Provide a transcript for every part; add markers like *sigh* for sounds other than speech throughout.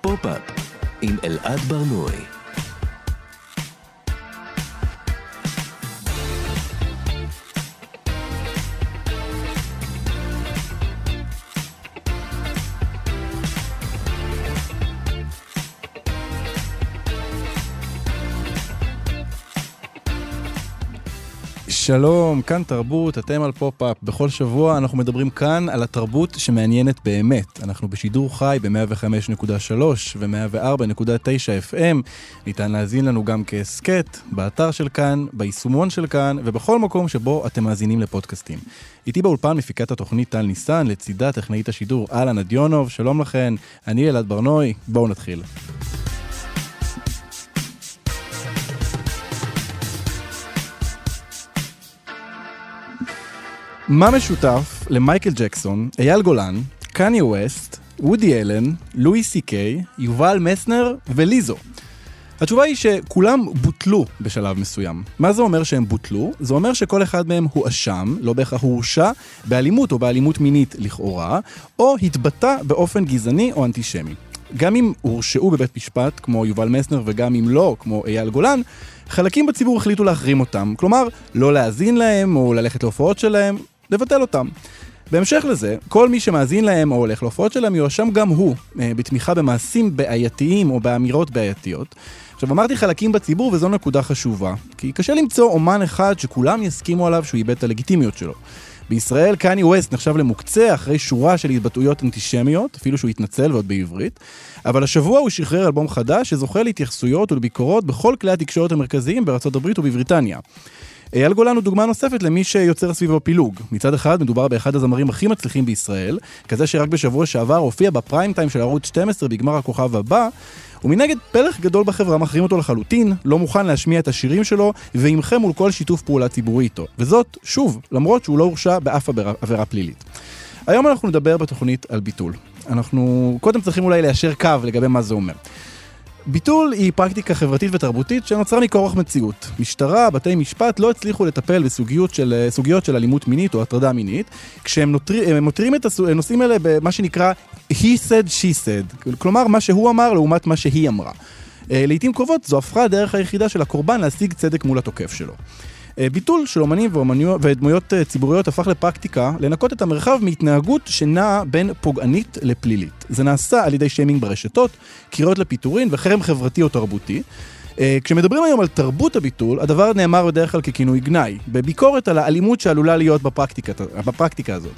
פופ-אפ עם אלעד ברנועי. שלום, כאן תרבות, אתם על פופ-אפ. בכל שבוע אנחנו מדברים כאן על התרבות שמעניינת באמת. אנחנו בשידור חי ב-105.3 ו-104.9 FM. ניתן להאזין לנו גם כהסכת, באתר של כאן, ביישומון של כאן, ובכל מקום שבו אתם מאזינים לפודקאסטים. איתי באולפן מפיקת התוכנית טל ניסן, לצידה טכנאית השידור אהלן אדיונוב, שלום לכן, אני אלעד ברנועי, בואו נתחיל. מה משותף למייקל ג'קסון, אייל גולן, קניה ווסט, וודי אלן, לואי סי קיי, יובל מסנר וליזו? התשובה היא שכולם בוטלו בשלב מסוים. מה זה אומר שהם בוטלו? זה אומר שכל אחד מהם הואשם, לא בהכרח הורשע, באלימות או באלימות מינית לכאורה, או התבטא באופן גזעני או אנטישמי. גם אם הורשעו בבית משפט, כמו יובל מסנר, וגם אם לא, כמו אייל גולן, חלקים בציבור החליטו להחרים אותם. כלומר, לא להאזין להם או ללכת להופעות שלהם, לבטל אותם. בהמשך לזה, כל מי שמאזין להם או הולך להופעות שלהם יואשם גם הוא אה, בתמיכה במעשים בעייתיים או באמירות בעייתיות. עכשיו אמרתי חלקים בציבור וזו נקודה חשובה, כי קשה למצוא אומן אחד שכולם יסכימו עליו שהוא איבד את הלגיטימיות שלו. בישראל קני ווסט נחשב למוקצה אחרי שורה של התבטאויות אנטישמיות, אפילו שהוא התנצל ועוד בעברית, אבל השבוע הוא שחרר אלבום חדש שזוכה להתייחסויות ולביקורות בכל כלי התקשורת המרכזיים בארצות הברית ובבריטניה. אייל גולן הוא דוגמה נוספת למי שיוצר סביבו פילוג. מצד אחד מדובר באחד הזמרים הכי מצליחים בישראל, כזה שרק בשבוע שעבר הופיע בפריים טיים של ערוץ 12 בגמר הכוכב הבא, ומנגד פלח גדול בחברה מחרים אותו לחלוטין, לא מוכן להשמיע את השירים שלו, וימחה מול כל שיתוף פעולה ציבורי איתו. וזאת, שוב, למרות שהוא לא הורשע באף עבירה פלילית. היום אנחנו נדבר בתוכנית על ביטול. אנחנו קודם צריכים אולי ליישר קו לגבי מה זה אומר. ביטול היא פרקטיקה חברתית ותרבותית שנוצרה מכורח מציאות. משטרה, בתי משפט לא הצליחו לטפל בסוגיות של, של אלימות מינית או הטרדה מינית, כשהם נותר, מותרים את הנושאים האלה במה שנקרא he said she said, כלומר מה שהוא אמר לעומת מה שהיא אמרה. אה, לעיתים קרובות זו הפכה הדרך היחידה של הקורבן להשיג צדק מול התוקף שלו. אה, ביטול של אומנים ודמויות אה, ציבוריות הפך לפרקטיקה לנקות את המרחב מהתנהגות שנעה בין פוגענית לפלילית. זה נעשה על ידי שיימינג ברשתות, קריאות לפיטורין וחרם חברתי או תרבותי. אה, כשמדברים היום על תרבות הביטול, הדבר נאמר בדרך כלל ככינוי גנאי, בביקורת על האלימות שעלולה להיות בפרקטיקה, בפרקטיקה הזאת.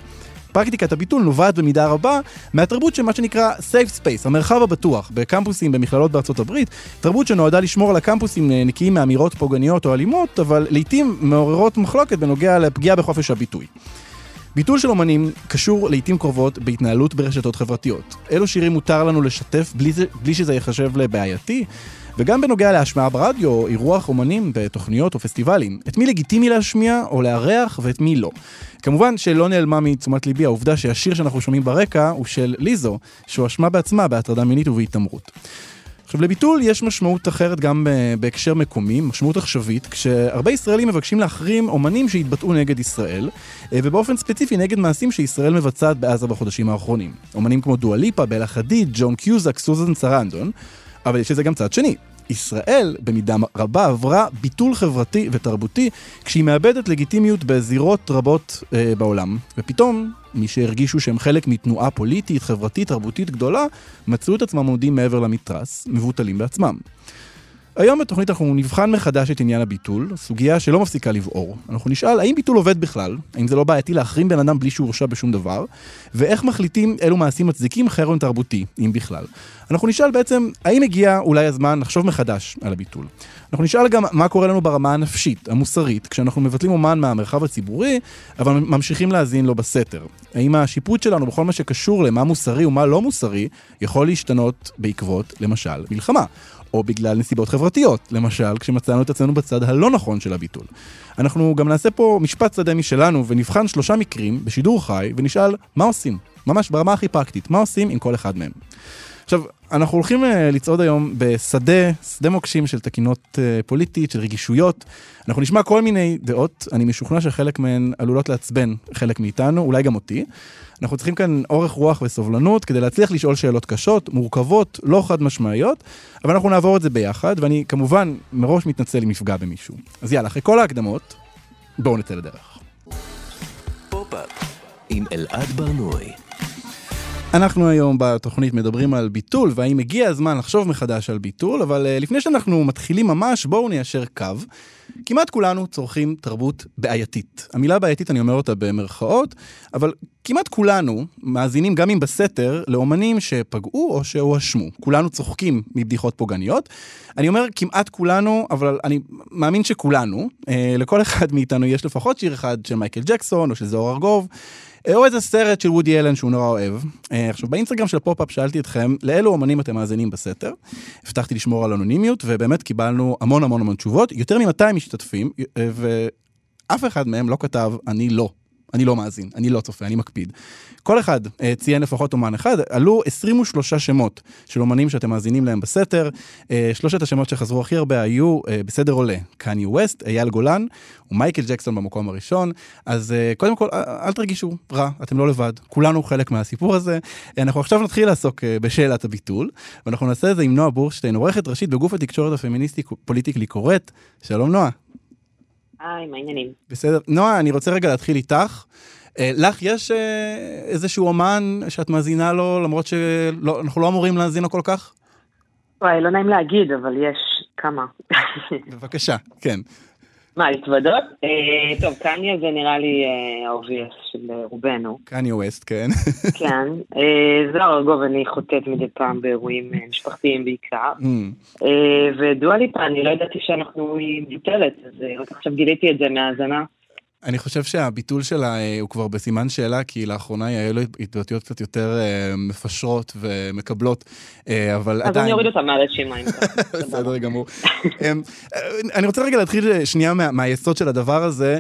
פרקטיקת הביטול נובעת במידה רבה מהתרבות של מה שנקרא safe space, המרחב הבטוח, בקמפוסים במכללות בארצות הברית, תרבות שנועדה לשמור על הקמפוסים נקיים מאמירות פוגעניות או אלימות, אבל לעיתים מעוררות מחלוקת בנוגע לפגיעה בחופש הביטוי. ביטול של אומנים קשור לעיתים קרובות בהתנהלות ברשתות חברתיות. אילו שירים מותר לנו לשתף בלי, בלי שזה ייחשב לבעייתי? וגם בנוגע להשמעה ברדיו אירוח אומנים בתוכניות או פסטיבלים. את מי לגיטימי להשמיע או לארח ואת מי לא. כמובן שלא נעלמה מתשומת ליבי העובדה שהשיר שאנחנו שומעים ברקע הוא של ליזו, שהואשמה בעצמה בהטרדה מינית ובהתעמרות. עכשיו לביטול יש משמעות אחרת גם אה, בהקשר מקומי, משמעות עכשווית, כשהרבה ישראלים מבקשים להחרים אומנים שהתבטאו נגד ישראל, אה, ובאופן ספציפי נגד מעשים שישראל מבצעת בעזה בחודשים האחרונים. אומנים כמו דואליפה, בלה חדיד, ג'ון קיוזק, סוזן סרנדון, אבל יש לזה גם צד שני. ישראל במידה רבה עברה ביטול חברתי ותרבותי כשהיא מאבדת לגיטימיות בזירות רבות אה, בעולם. ופתאום, מי שהרגישו שהם חלק מתנועה פוליטית, חברתית, תרבותית גדולה, מצאו את עצמם עומדים מעבר למתרס, מבוטלים בעצמם. היום בתוכנית אנחנו נבחן מחדש את עניין הביטול, סוגיה שלא מפסיקה לבעור. אנחנו נשאל האם ביטול עובד בכלל, האם זה לא בעייתי להחרים בן אדם בלי שהוא הורשע בשום דבר, ואיך מחליטים אילו מעשים מצדיקים חרון תרבותי, אם בכלל. אנחנו נשאל בעצם, האם הגיע אולי הזמן לחשוב מחדש על הביטול. אנחנו נשאל גם מה קורה לנו ברמה הנפשית, המוסרית, כשאנחנו מבטלים אומן מהמרחב הציבורי, אבל ממשיכים להאזין לו בסתר. האם השיפוט שלנו בכל מה שקשור למה מוסרי ומה לא מוסרי, יכול להשתנות בעקבות, למשל, מלחמה. או בגלל נסיבות חברתיות, למשל כשמצאנו את עצמנו בצד הלא נכון של הביטול. אנחנו גם נעשה פה משפט שדה משלנו ונבחן שלושה מקרים בשידור חי ונשאל מה עושים, ממש ברמה הכי פרקטית, מה עושים עם כל אחד מהם. עכשיו, אנחנו הולכים אה, לצעוד היום בשדה, שדה מוקשים של תקינות אה, פוליטית, של רגישויות. אנחנו נשמע כל מיני דעות, אני משוכנע שחלק מהן עלולות לעצבן חלק מאיתנו, אולי גם אותי. אנחנו צריכים כאן אורך רוח וסובלנות כדי להצליח לשאול שאלות קשות, מורכבות, לא חד משמעיות, אבל אנחנו נעבור את זה ביחד, ואני כמובן מראש מתנצל אם נפגע במישהו. אז יאללה, אחרי כל ההקדמות, בואו נצא לדרך. עם אלעד ברנועי. אנחנו היום בתוכנית מדברים על ביטול, והאם הגיע הזמן לחשוב מחדש על ביטול, אבל uh, לפני שאנחנו מתחילים ממש, בואו ניישר קו. כמעט כולנו צורכים תרבות בעייתית. המילה בעייתית, אני אומר אותה במרכאות, אבל כמעט כולנו מאזינים, גם אם בסתר, לאומנים שפגעו או שהואשמו. כולנו צוחקים מבדיחות פוגעניות. אני אומר כמעט כולנו, אבל אני מאמין שכולנו, אה, לכל אחד מאיתנו יש לפחות שיר אחד של מייקל ג'קסון או של זוהר ארגוב. או איזה סרט של וודי אלן שהוא נורא אוהב. אה, עכשיו, באינסטגרם של פופ-אפ שאלתי אתכם, לאילו אמנים אתם מאזינים בסתר? הבטחתי לשמור על אנונימיות, ובאמת קיבלנו המון המון המון תשובות, יותר מ-200 משתתפים, אה, ואף אחד מהם לא כתב, אני לא. אני לא מאזין, אני לא צופה, אני מקפיד. כל אחד uh, ציין לפחות אומן אחד, עלו 23 שמות של אומנים שאתם מאזינים להם בסתר. Uh, שלושת השמות שחזרו הכי הרבה היו uh, בסדר עולה, קניה ווסט, אייל גולן ומייקל ג'קסון במקום הראשון. אז קודם כל, אל תרגישו רע, אתם לא לבד, כולנו חלק מהסיפור הזה. אנחנו עכשיו נתחיל לעסוק בשאלת הביטול, ואנחנו נעשה את זה עם נועה בורשטיין, עורכת ראשית בגוף התקשורת הפמיניסטי פוליטיקלי קורט. שלום נועה. היי, מה העניינים? בסדר. נועה, אני רוצה רגע להתחיל איתך. אה, לך יש אה, איזשהו אומן שאת מאזינה לו, למרות שאנחנו לא אמורים להאזין לו כל כך? וואי, לא נעים להגיד, אבל יש כמה. בבקשה, כן. מה, להתוודות? אה, טוב, קניה זה נראה לי ה obvious של רובנו. קניה ווסט, כן. כן. זוהר ארגוב, אני חוטאת מדי פעם באירועים משפחתיים בעיקר. Mm. ודואה ליפה, אני לא ידעתי שהיא מבוטלת, אז רק עכשיו גיליתי את זה מהאזנה. אני חושב שהביטול שלה אה, הוא כבר בסימן שאלה, כי לאחרונה היו לו התבטאויות קצת יותר אה, מפשרות ומקבלות, אה, אבל עדיין... אז אני אוריד אותה מהרשימה. *laughs* בסדר גמור. אמ, אני רוצה רגע להתחיל שנייה מהיסוד של הדבר הזה.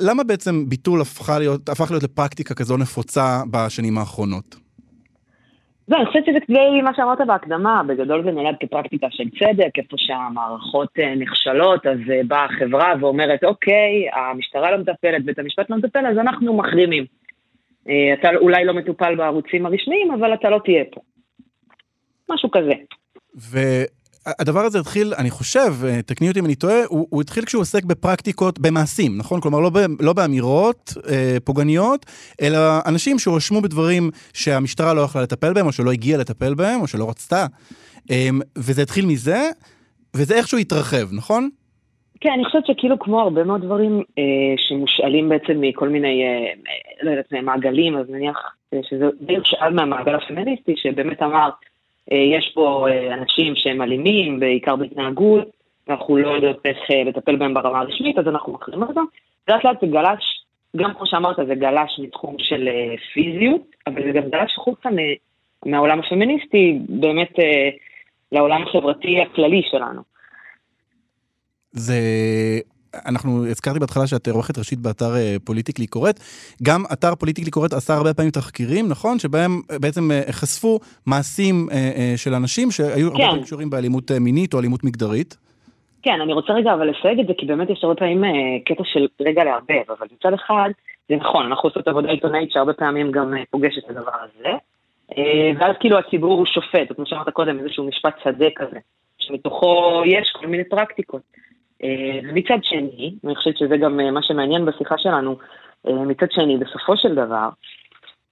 למה בעצם ביטול הפך להיות לפרקטיקה כזו נפוצה בשנים האחרונות? לא, אני חושבת שזה כדי מה שאמרת בהקדמה, בגדול זה נולד כפרקטיקה של צדק, איפה שהמערכות אה, נכשלות, אז אה, באה החברה ואומרת, אוקיי, המשטרה לא מטפלת, בית המשפט לא מטפל, אז אנחנו מחרימים. אה, אתה אולי לא מטופל בערוצים הרשמיים, אבל אתה לא תהיה פה. משהו כזה. הדבר הזה התחיל, אני חושב, אה, תקני אותי אם אני טועה, הוא, הוא התחיל כשהוא עוסק בפרקטיקות, במעשים, נכון? כלומר, לא, ב, לא באמירות אה, פוגעניות, אלא אנשים שהואשמו בדברים שהמשטרה לא יכלה לטפל בהם, או שלא הגיעה לטפל בהם, או שלא רצתה. אה, וזה התחיל מזה, וזה איכשהו התרחב, נכון? כן, אני חושבת שכאילו כמו הרבה מאוד דברים אה, שמושאלים בעצם מכל מיני, אה, לא יודעת, מעגלים, אז נניח אה, שזה די הושאל מהמעגל הפמיניסטי, שבאמת אמר, יש פה אה, אנשים שהם אלימים, בעיקר בהתנהגות, ואנחנו לא יודעות איך אה, לטפל בהם ברמה הרשמית, אז אנחנו מחרימים אותם. לאט לאט זה גלש, גם כמו שאמרת, זה גלש מתחום של פיזיות, אבל זה גם גלש חוצה מהעולם הפמיניסטי, באמת לעולם החברתי הכללי שלנו. זה אנחנו הזכרתי בהתחלה שאת עורכת ראשית באתר אה, פוליטיקלי קורט. גם אתר פוליטיקלי קורט עשה הרבה פעמים תחקירים, נכון? שבהם אה, בעצם אה, חשפו מעשים של אנשים שהיו כן. הרבה פעמים קשורים באלימות מינית או אלימות מגדרית. כן, אני רוצה רגע אבל לסייג את זה, כי באמת יש הרבה פעמים קטע של רגע לערבב, אבל מצד אחד, זה נכון, אנחנו עושות עבודה עיתונאית שהרבה פעמים גם פוגש את הדבר הזה, ואז כאילו הציבור הוא שופט, כמו שאמרת קודם, איזשהו משפט שדה כזה, שמתוכו יש כל מיני פרקטיקות. ומצד אה, שני, אני חושבת שזה גם אה, מה שמעניין בשיחה שלנו, אה, מצד שני, בסופו של דבר,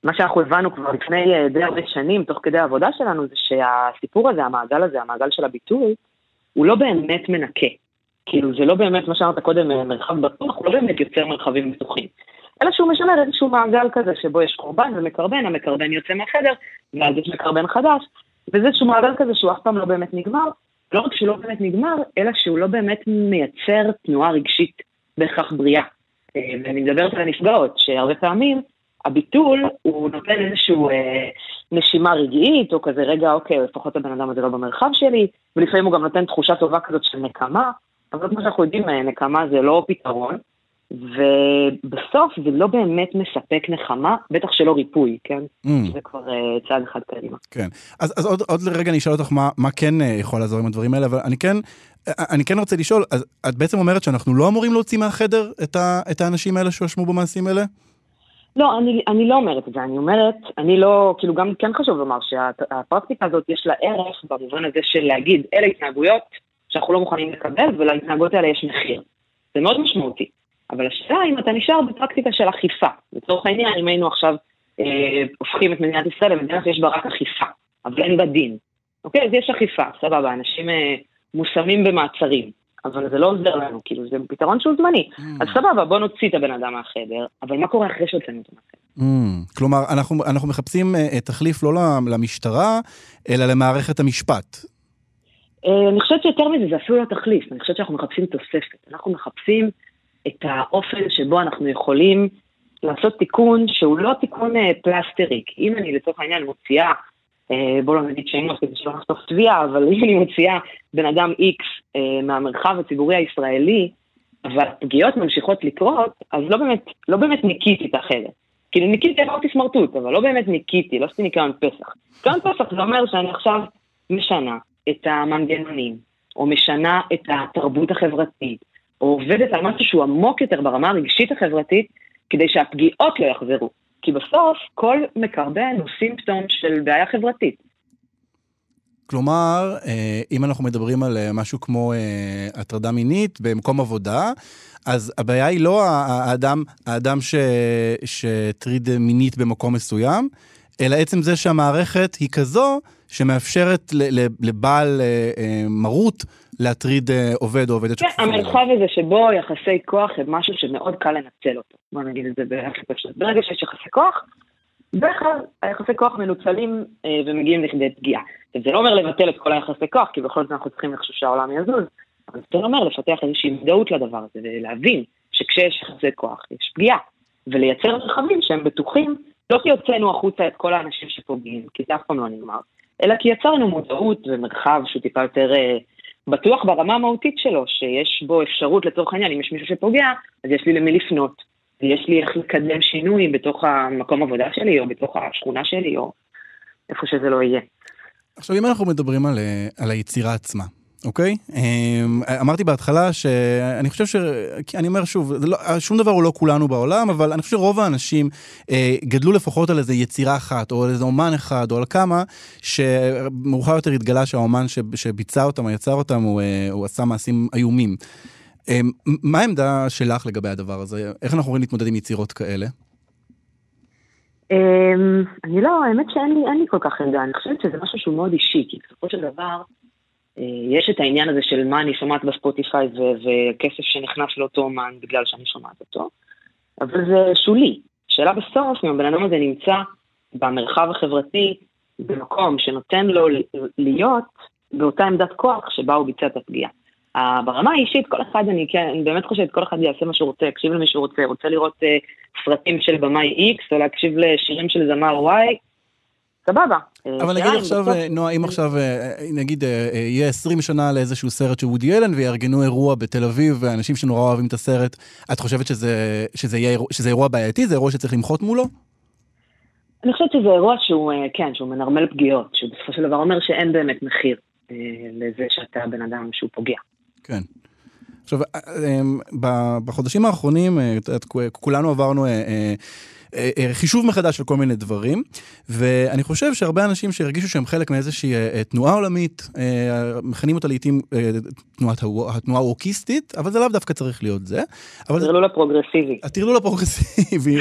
מה שאנחנו הבנו כבר לפני די הרבה שנים, תוך כדי העבודה שלנו, זה שהסיפור הזה, המעגל הזה, המעגל של הביטוי, הוא לא באמת מנקה. כאילו, זה לא באמת, מה שאמרת קודם, מרחב בטוח, הוא לא באמת יוצר מרחבים בטוחים. אלא שהוא משמר איזשהו מעגל כזה, שבו יש קורבן ומקרבן, המקרבן יוצא מהחדר, ואז יש מקרבן חדש, וזה איזשהו מעגל כזה שהוא אף פעם לא באמת נגמר, לא רק שהוא לא באמת נגמר, אלא שהוא לא באמת מייצר תנועה רגשית בהכרח בריאה. אה, ואני מדברת על הנפגעות, שהרבה פעמים הביטול הוא נותן איזושהי אה, נשימה רגעית, או כזה רגע, אוקיי, לפחות הבן אדם הזה לא במרחב שלי, ולפעמים הוא גם נותן תחושה טובה כזאת של נקמה, אבל כמו שאנחנו יודעים, אה, נקמה זה לא פתרון, ובסוף זה לא באמת מספק נחמה, בטח שלא ריפוי, כן? Mm, זה כבר uh, צעד אחד קדימה. כן. אז, אז עוד, עוד רגע אני אשאל אותך מה, מה כן אה, יכול לעזור עם הדברים האלה, אבל אני כן, אה, אני כן רוצה לשאול, אז את בעצם אומרת שאנחנו לא אמורים להוציא מהחדר את, ה, את האנשים האלה שהואשמו במעשים האלה? לא, אני, אני לא אומרת את זה, אני אומרת, אני לא, כאילו גם כן חשוב לומר שהפרקטיקה הזאת יש לה ערך במובן הזה של להגיד, אלה התנהגויות שאנחנו לא מוכנים לקבל, ולהתנהגויות האלה יש מחיר. זה מאוד משמעותי. אבל השאלה אם אתה נשאר בפרקטיקה של אכיפה. לצורך העניין, אם היינו עכשיו אה, הופכים את מדינת ישראל למדינה שיש בה רק אכיפה, אבל אין בה דין. אוקיי, אז יש אכיפה, סבבה, אנשים אה, מושמים במעצרים, אבל זה לא עוזר לנו, כאילו, זה פתרון שהוא זמני. Mm. אז סבבה, בוא נוציא את הבן אדם מהחדר, אבל מה קורה אחרי שהוצאנו אותו מהחדר? Mm. כלומר, אנחנו, אנחנו מחפשים אה, תחליף לא למשטרה, אלא למערכת המשפט. אה, אני חושבת שיותר מזה, זה אפילו לא תחליף, אני חושבת שאנחנו מחפשים תוספת. אנחנו מחפשים את האופן שבו אנחנו יכולים לעשות תיקון שהוא לא תיקון אה, פלסטרי. כי אם אני לצורך העניין מוציאה, אה, בואו לא נגיד שמות כדי שלא נחטוף תביעה, אבל אם אני מוציאה בן אדם X אה, מהמרחב הציבורי הישראלי, אבל פגיעות ממשיכות לקרות, אז לא באמת, לא באמת ניקיתי את החדר. כאילו ניקיתי אמרתי סמרטוט, אבל לא באמת ניקיתי, לא עשיתי ניקיון פסח. ניקיון פסח זה אומר שאני עכשיו משנה את המנגנונים, או משנה את התרבות החברתית, או עובדת על משהו שהוא עמוק יותר ברמה הרגשית החברתית, כדי שהפגיעות לא יחזרו. כי בסוף כל מקרבן הוא סימפטום של בעיה חברתית. כלומר, אה, אם אנחנו מדברים על אה, משהו כמו אה, הטרדה מינית במקום עבודה, אז הבעיה היא לא האדם, האדם שהטריד מינית במקום מסוים, אלא עצם זה שהמערכת היא כזו שמאפשרת לבעל מרות להטריד אה, עובד או עובדת שכפופה. כן, המרחב הזה שבו יחסי כוח הם משהו שמאוד קל לנצל אותו. בוא נגיד את זה בהכי פשוט. ברגע שיש יחסי כוח, בדרך כלל היחסי כוח מנוצלים אה, ומגיעים לכדי פגיעה. זה לא אומר לבטל את כל היחסי כוח, כי בכל זאת אנחנו צריכים איכשהו שהעולם יזוז, אבל זה אומר לפתח איזושהי מודעות לדבר הזה, ולהבין שכשיש יחסי כוח יש פגיעה, ולייצר מרחבים שהם בטוחים, לא כי הוצאנו החוצה את כל האנשים שפוגעים, כי זה אף פעם לא נגמר, אלא כי יצרנו מודעות ומרחב שהוא טיפה יותר אה, בטוח ברמה המהותית שלו, שיש בו אפשרות לצורך העניין, אם יש מישהו שפוגע, אז יש לי למי לפנות. יש לי איך לקדם שינוי בתוך המקום עבודה שלי, או בתוך השכונה שלי, או איפה שזה לא יהיה. עכשיו, אם אנחנו מדברים על, אה, על היצירה עצמה, אוקיי? אמ, אמרתי בהתחלה שאני חושב ש... אני אומר שוב, לא, שום דבר הוא לא כולנו בעולם, אבל אני חושב שרוב האנשים אה, גדלו לפחות על איזה יצירה אחת, או על איזה אומן אחד, או על כמה, שמאוחר יותר התגלה שהאומן שביצע אותם, או יצר אותם, הוא, אה, הוא עשה מעשים איומים. אה, מה העמדה שלך לגבי הדבר הזה? איך אנחנו יכולים להתמודד עם יצירות כאלה? אמ, אני לא, האמת שאין לי, לי כל כך עמדה, אני חושבת שזה משהו שהוא מאוד אישי, כי בסופו של דבר, יש את העניין הזה של מה אני שומעת בספוטיפיי וכסף שנכנס לאותו אומן בגלל שאני שומעת אותו, אבל זה שולי. שאלה בסוף, אם הבן אדם הזה נמצא במרחב החברתי, במקום שנותן לו להיות באותה עמדת כוח שבה הוא ביצע את הפגיעה. ברמה האישית, כל אחד, אני כן, אני באמת חושבת, כל אחד יעשה מה שהוא רוצה, יקשיב למי שהוא רוצה, רוצה לראות uh, סרטים של במאי X, או להקשיב לשירים של זמר Y, סבבה. אבל נגיד עכשיו, נועה, אם עכשיו, אה, נגיד, אה, אה, יהיה 20 שנה לאיזשהו סרט של וודי אלן ויארגנו אירוע בתל אביב, ואנשים שנורא אוהבים את הסרט, את חושבת שזה, שזה, יהיה, שזה אירוע בעייתי? זה אירוע שצריך למחות מולו? אני חושבת שזה אירוע שהוא, כן, שהוא מנרמל פגיעות, שהוא בסופו של דבר אומר שאין באמת מחיר לזה שאתה בן אדם שהוא פוגע. כן. עכשיו, בחודשים האחרונים, כולנו עברנו אה, אה, חישוב מחדש של כל מיני דברים, ואני חושב שהרבה אנשים שהרגישו שהם חלק מאיזושהי אה, תנועה עולמית, מכנים אותה לעיתים תנועת התנועה הווקיסטית, אבל זה לאו דווקא צריך להיות זה. הטרלול הפרוגרסיבי. הטרלול הפרוגרסיבי.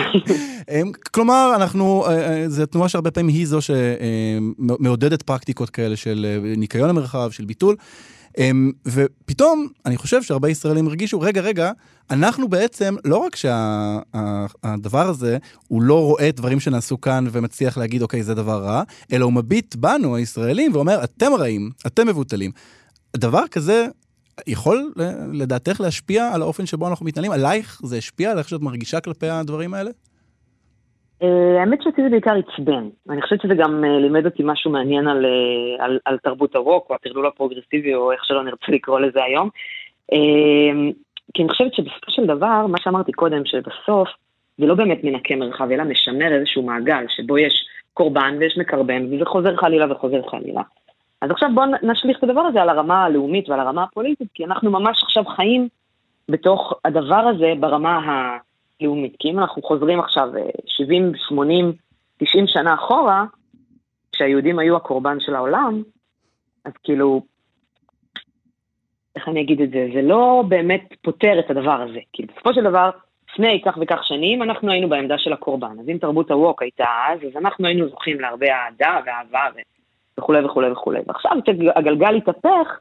*laughs* כלומר, אנחנו, זו תנועה שהרבה פעמים היא זו שמעודדת פרקטיקות כאלה של ניקיון המרחב, של ביטול. אמ, ופתאום, אני חושב שהרבה ישראלים הרגישו, רגע, רגע, אנחנו בעצם, לא רק שהדבר שה, הזה, הוא לא רואה דברים שנעשו כאן ומצליח להגיד, אוקיי, זה דבר רע, אלא הוא מביט בנו, הישראלים, ואומר, אתם רעים, אתם מבוטלים. דבר כזה יכול, לדעתך, להשפיע על האופן שבו אנחנו מתנהלים? עלייך זה השפיע על איך שאת מרגישה כלפי הדברים האלה? אה, האמת שאותי זה בעיקר עצבן. אני חושבת שזה גם אה, לימד אותי משהו מעניין על, אה, על, על תרבות הרוק, או הטרלול הפרוגרסיבי, או איך שלא נרצה לקרוא לזה היום. כי אני חושבת שבסופו של דבר, מה שאמרתי קודם, שבסוף זה לא באמת מנקה מרחב, אלא משמר איזשהו מעגל שבו יש קורבן ויש מקרבן, וזה חוזר חלילה וחוזר חלילה. אז עכשיו בואו נשליך את הדבר הזה על הרמה הלאומית ועל הרמה הפוליטית, כי אנחנו ממש עכשיו חיים בתוך הדבר הזה ברמה הלאומית. כי אם אנחנו חוזרים עכשיו 70, 80, 90 שנה אחורה, כשהיהודים היו הקורבן של העולם, אז כאילו, איך אני אגיד את זה, זה לא באמת פותר את הדבר הזה. כי בסופו של דבר, לפני כך וכך שנים, אנחנו היינו בעמדה של הקורבן. אז אם תרבות הווק הייתה אז, אז אנחנו היינו זוכים להרבה אהדה ואהבה וכולי וכולי וכולי. ועכשיו כשהגלגל התהפך,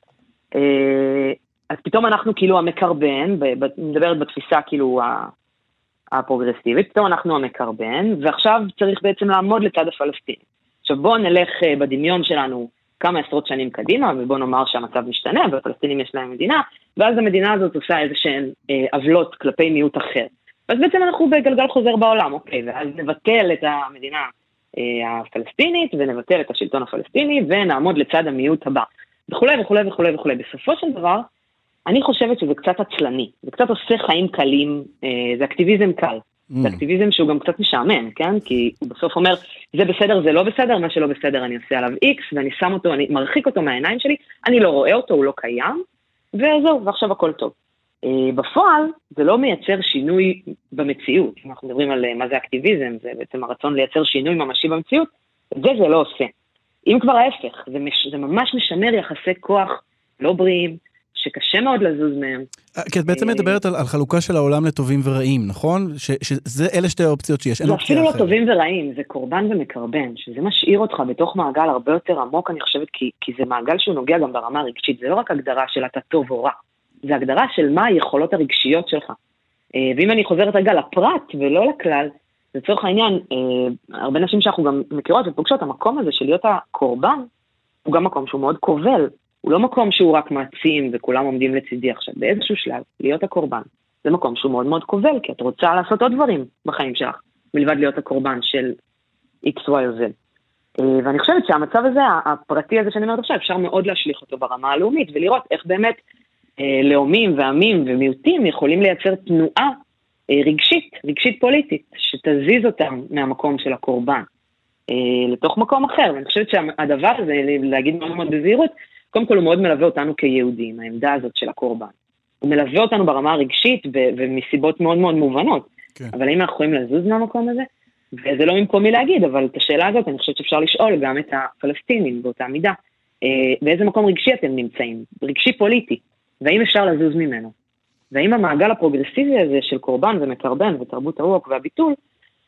אה, אז פתאום אנחנו כאילו המקרבן, מדברת בתפיסה כאילו הפרוגרסיבית, פתאום אנחנו המקרבן, ועכשיו צריך בעצם לעמוד לצד הפלסטיני. עכשיו בואו נלך אה, בדמיון שלנו כמה עשרות שנים קדימה, ובואו נאמר שהמצב משתנה, והפלסטינים יש להם מדינה, ואז המדינה הזאת עושה איזה שהן אה, עוולות כלפי מיעוט אחר. ואז בעצם אנחנו בגלגל חוזר בעולם, אוקיי, ואז נבטל את המדינה אה, הפלסטינית, ונבטל את השלטון הפלסטיני, ונעמוד לצד המיעוט הבא, וכולי וכולי וכולי וכולי. בסופו של דבר, אני חושבת שזה קצת עצלני, זה קצת עושה חיים קלים, אה, זה אקטיביזם קל. Mm. זה אקטיביזם שהוא גם קצת משעמם, כן? כי הוא בסוף אומר, זה בסדר, זה לא בסדר, מה שלא בסדר אני עושה עליו איקס, ואני שם אותו, אני מרחיק אותו מהעיניים שלי, אני לא רואה אותו, הוא לא קיים, וזהו, ועכשיו הכל טוב. Uh, בפועל, זה לא מייצר שינוי במציאות. אנחנו מדברים על uh, מה זה אקטיביזם, זה בעצם הרצון לייצר שינוי ממשי במציאות, את זה זה לא עושה. אם כבר ההפך, זה, מש, זה ממש משמר יחסי כוח לא בריאים, שקשה מאוד לזוז מהם. אה, כי את בעצם אה, מדברת על, על חלוקה של העולם לטובים ורעים, נכון? שאלה שתי האופציות שיש, אין אופציה אחרת. זה אפילו לא טובים ורעים, זה קורבן ומקרבן, שזה משאיר אותך בתוך מעגל הרבה יותר עמוק, אני חושבת, כי, כי זה מעגל שהוא נוגע גם ברמה הרגשית, זה לא רק הגדרה של אתה טוב או רע, זה הגדרה של מה היכולות הרגשיות שלך. אה, ואם אני חוזרת רגע לפרט ולא לכלל, לצורך העניין, הרבה נשים שאנחנו גם מכירות ופוגשות, המקום הזה של להיות הקורבן, הוא גם מקום שהוא מאוד כובל, הוא לא מקום שהוא רק מעצים וכולם עומדים לצידי עכשיו. באיזשהו שלב, להיות הקורבן, זה מקום שהוא מאוד מאוד כובל, כי את רוצה לעשות עוד דברים בחיים שלך, מלבד להיות הקורבן של X, Y או Z. אה, ואני חושבת שהמצב הזה, הפרטי הזה שאני אומרת עכשיו, אפשר מאוד להשליך אותו ברמה הלאומית, ולראות איך באמת אה, לאומים ועמים ומיעוטים יכולים לייצר תנועה אה, רגשית, רגשית פוליטית, שתזיז אותם מהמקום של הקורבן לתוך מקום אחר. ואני חושבת שהדבר הזה, להגיד מאוד מאוד בזהירות, קודם כל הוא מאוד מלווה אותנו כיהודים, העמדה הזאת של הקורבן. הוא מלווה אותנו ברמה הרגשית ו- ומסיבות מאוד מאוד מובנות. כן. אבל האם אנחנו יכולים לזוז מהמקום הזה? וזה לא ממקומי להגיד, אבל את השאלה הזאת אני חושבת שאפשר לשאול גם את הפלסטינים באותה מידה. אה, באיזה מקום רגשי אתם נמצאים? רגשי פוליטי. והאם אפשר לזוז ממנו? והאם המעגל הפרוגרסיבי הזה של קורבן ומקרבן ותרבות הרוח והביטול,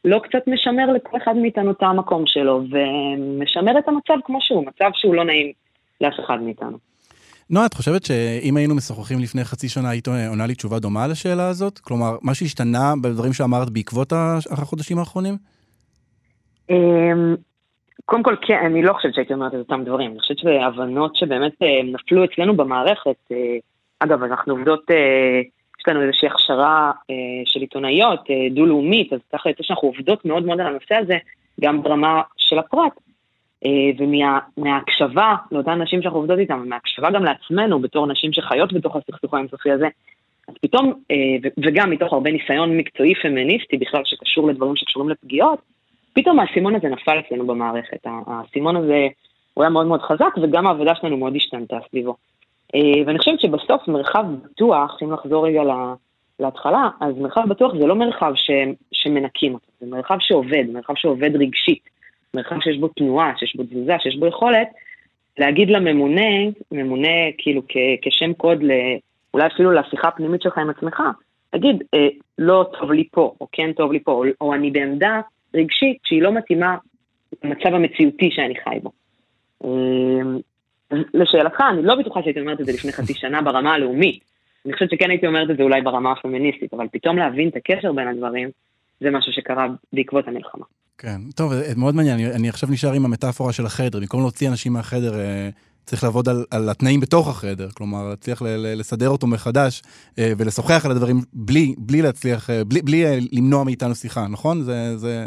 לא קצת משמר לכל אחד מאיתנו את המקום שלו, ומשמר את המצב כמו שהוא, מצב שהוא לא נעים לאף אחד מאיתנו. נועה, את חושבת שאם היינו משוחחים לפני חצי שנה, היית עונה לי תשובה דומה לשאלה הזאת? כלומר, מה שהשתנה בדברים שאמרת בעקבות החודשים האחרונים? אמ, קונו כל, כן, אני לא חושבת שהייתי אומרת את אותם דברים. אני חושבת שהבנות שבאמת אה, נפלו אצלנו במערכת, אה, אגב, אנחנו עובדות, אה, יש לנו איזושהי הכשרה של עיתונאיות דו-לאומית, אז ככה יוצא שאנחנו עובדות מאוד מאוד על הנושא הזה, גם ברמה של הפרט. אה, ומההקשבה לאותן נשים שאנחנו עובדות איתן, ומההקשבה גם לעצמנו בתור נשים שחיות בתוך הסכסוך האינסופי הזה, אז פתאום, אה, וגם מתוך הרבה ניסיון מקצועי פמיניסטי בכלל שקשור לדברים שקשורים לפגיעות, פתאום האסימון הזה נפל אצלנו במערכת. האסימון הזה, הוא היה מאוד מאוד חזק, וגם העבודה שלנו מאוד השתנתה סביבו. אה, ואני חושבת שבסוף מרחב בטוח, אם נחזור רגע להתחלה, אז מרחב בטוח זה לא מרחב ש, שמנקים אותו, זה מרחב שעובד, מרחב שעובד רגשית. מרחב שיש בו תנועה, שיש בו תזוזה, שיש בו יכולת, להגיד לממונה, ממונה כאילו כ- כשם קוד, ל- אולי אפילו לשיחה הפנימית שלך עם עצמך, להגיד, אה, לא טוב לי פה, או כן טוב לי פה, או, או אני בעמדה רגשית שהיא לא מתאימה למצב המציאותי שאני חי בו. אה, לשאלתך, אני לא בטוחה שהייתי אומרת את זה לפני חצי שנה ברמה הלאומית. אני חושבת שכן הייתי אומרת את זה אולי ברמה הפמיניסטית, אבל פתאום להבין את הקשר בין הדברים, זה משהו שקרה בעקבות המלחמה. כן, טוב, מאוד מעניין, אני, אני עכשיו נשאר עם המטאפורה של החדר, במקום להוציא אנשים מהחדר, אה, צריך לעבוד על, על התנאים בתוך החדר, כלומר, להצליח ל, ל, לסדר אותו מחדש אה, ולשוחח על הדברים בלי, בלי להצליח, אה, בלי, בלי למנוע מאיתנו שיחה, נכון? זה, זה...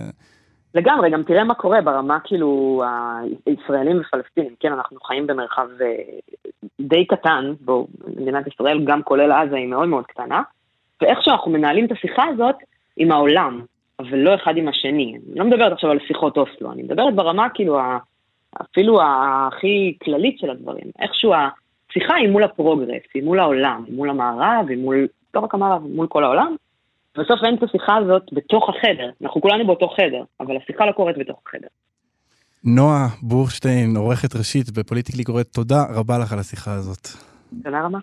לגמרי, גם תראה מה קורה ברמה כאילו הישראלים ופלסטינים, כן, אנחנו חיים במרחב די קטן, בו מדינת ישראל, גם כולל עזה, היא מאוד מאוד קטנה, ואיכשהו אנחנו מנהלים את השיחה הזאת עם העולם, אבל לא אחד עם השני. אני לא מדברת עכשיו על שיחות אוסלו, אני מדברת ברמה כאילו אפילו הכי כללית של הדברים. איכשהו השיחה היא מול הפרוגרס, היא מול העולם, היא מול המערב, היא מול, לא רק המערב, היא מול כל העולם. בסוף אין את השיחה הזאת בתוך החדר, אנחנו כולנו באותו חדר, אבל השיחה לא קורית בתוך החדר. נועה בורשטיין, עורכת ראשית בפוליטיקלי קוראת, תודה רבה לך על השיחה הזאת. תודה רבה.